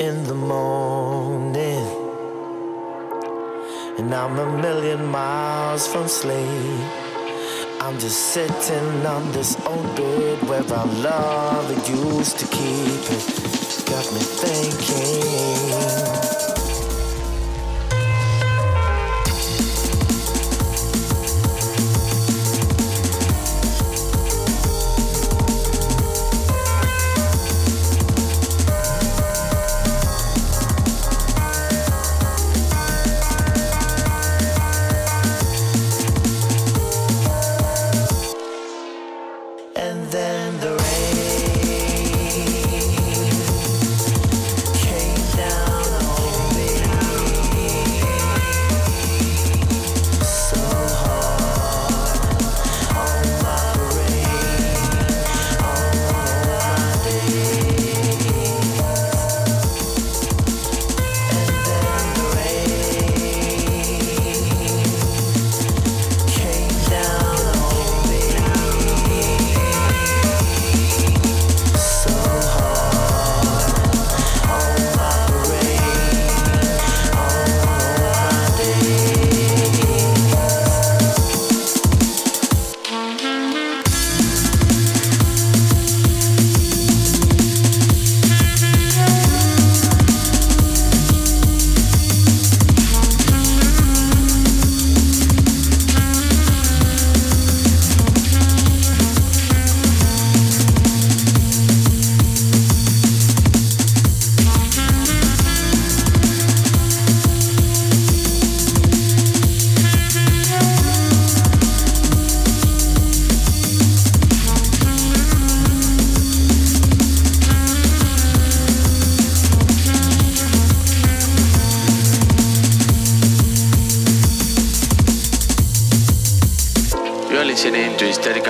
In the morning, and I'm a million miles from sleep. I'm just sitting on this old bed where our love used to keep it. Got me thinking.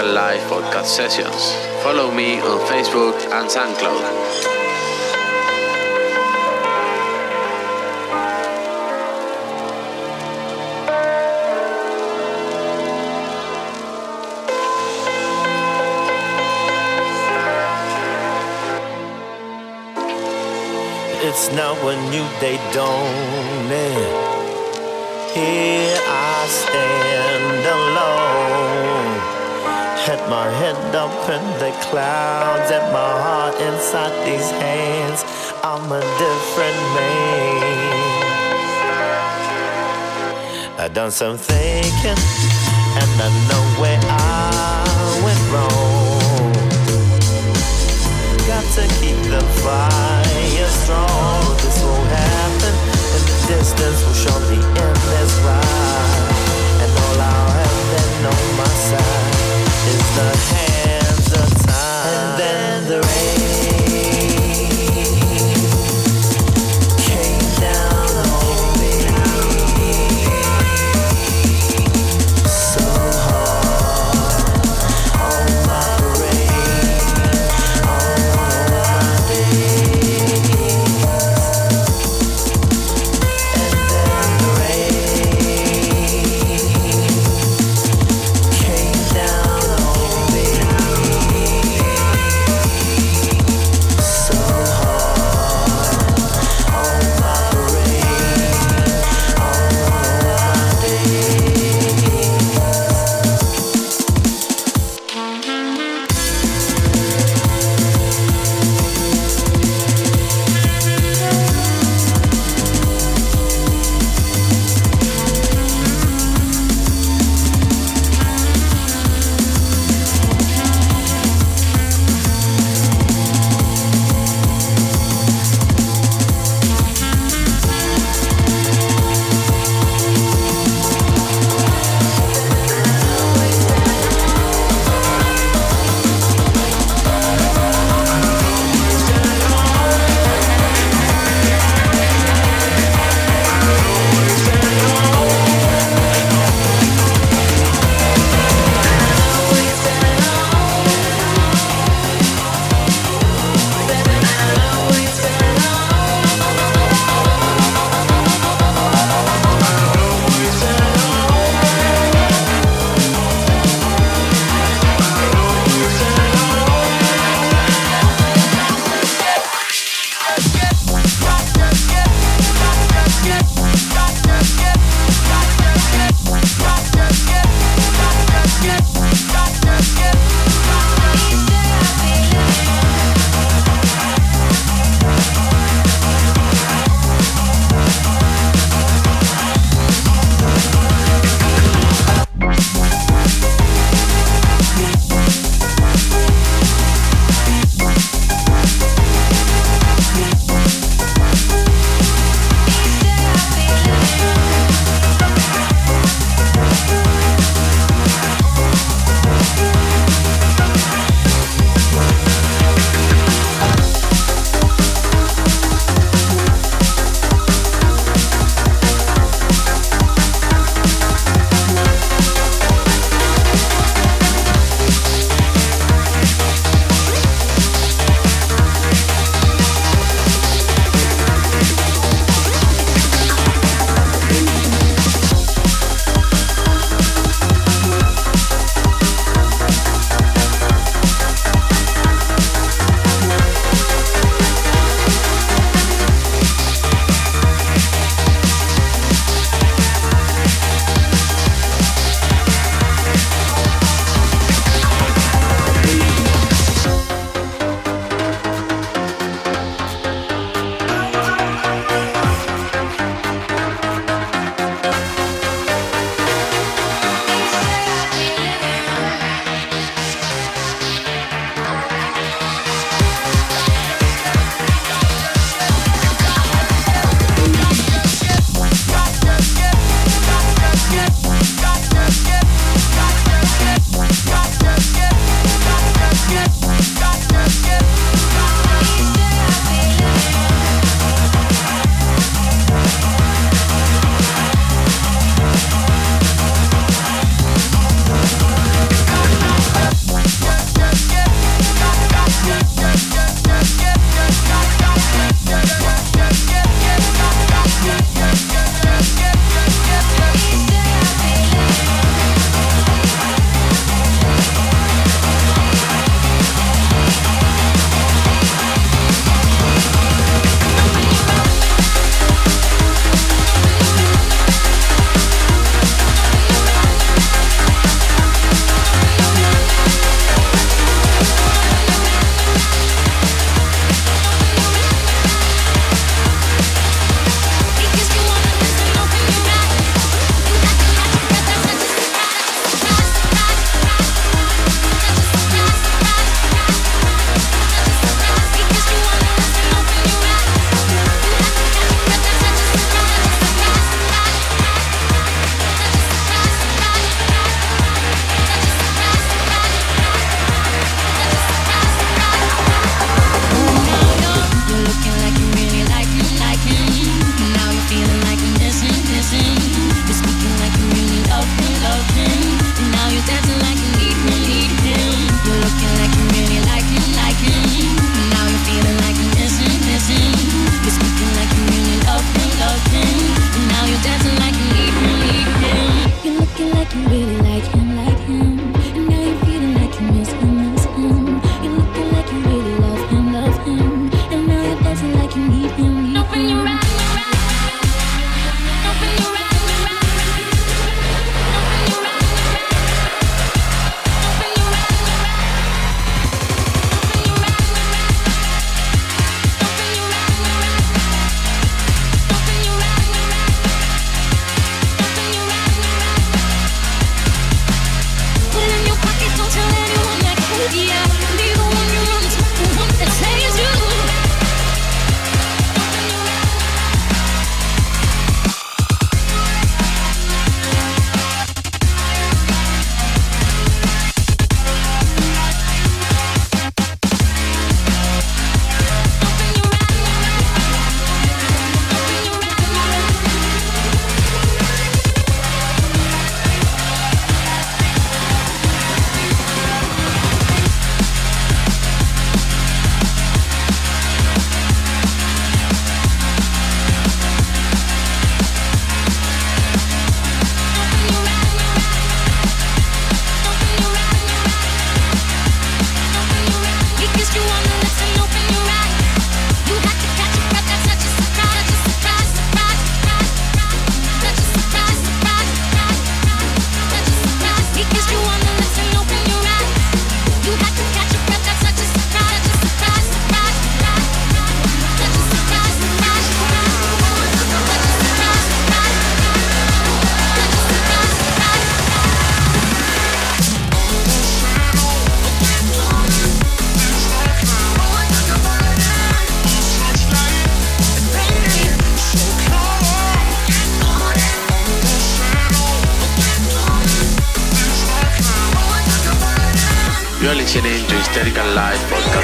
Hysterical Live podcast sessions. Follow me on Facebook and SoundCloud. It's now a new day dawning. Here head up in the clouds and my heart inside these hands. I'm a different man. I done some thinking and I know where I went wrong. Got to keep the fire strong. This won't happen, and the distance will surely end this ride. And all I'll have then on my side is the hands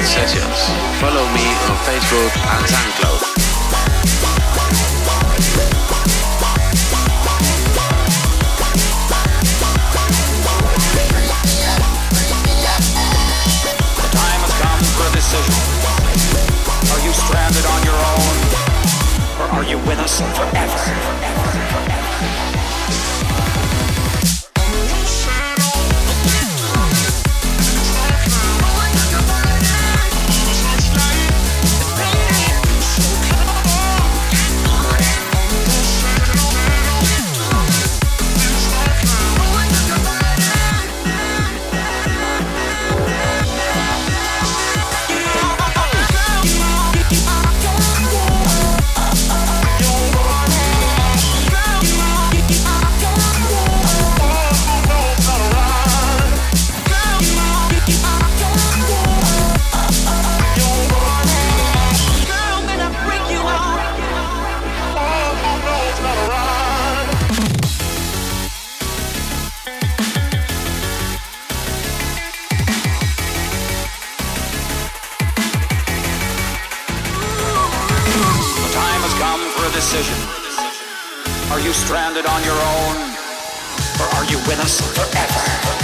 Sessions. Follow me on Facebook and SoundCloud. The time has come for a decision. Are you stranded on your own? Or are you with us decision. Are you stranded on your own? Or are you with us forever?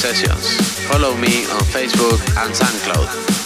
Sessions. Follow me on Facebook and SoundCloud.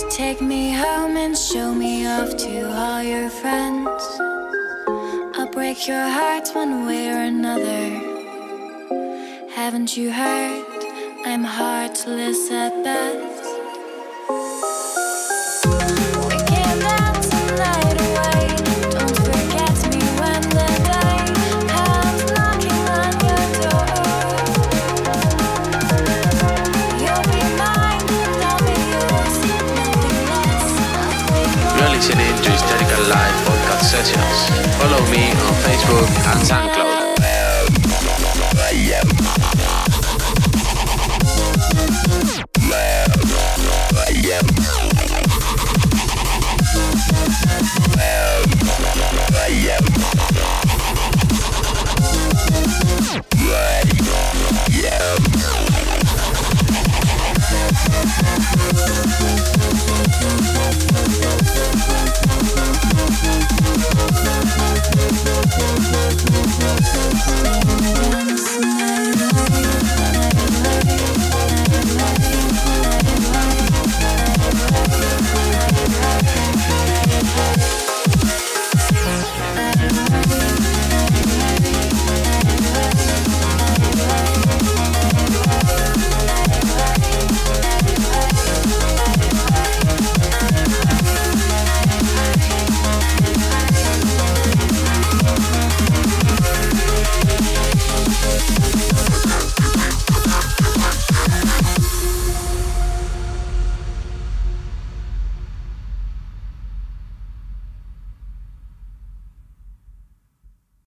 Listening to all your friends. I'll break your hearts one way or another. Haven't you heard? I'm heartless at Follow me on Facebook and SoundCloud.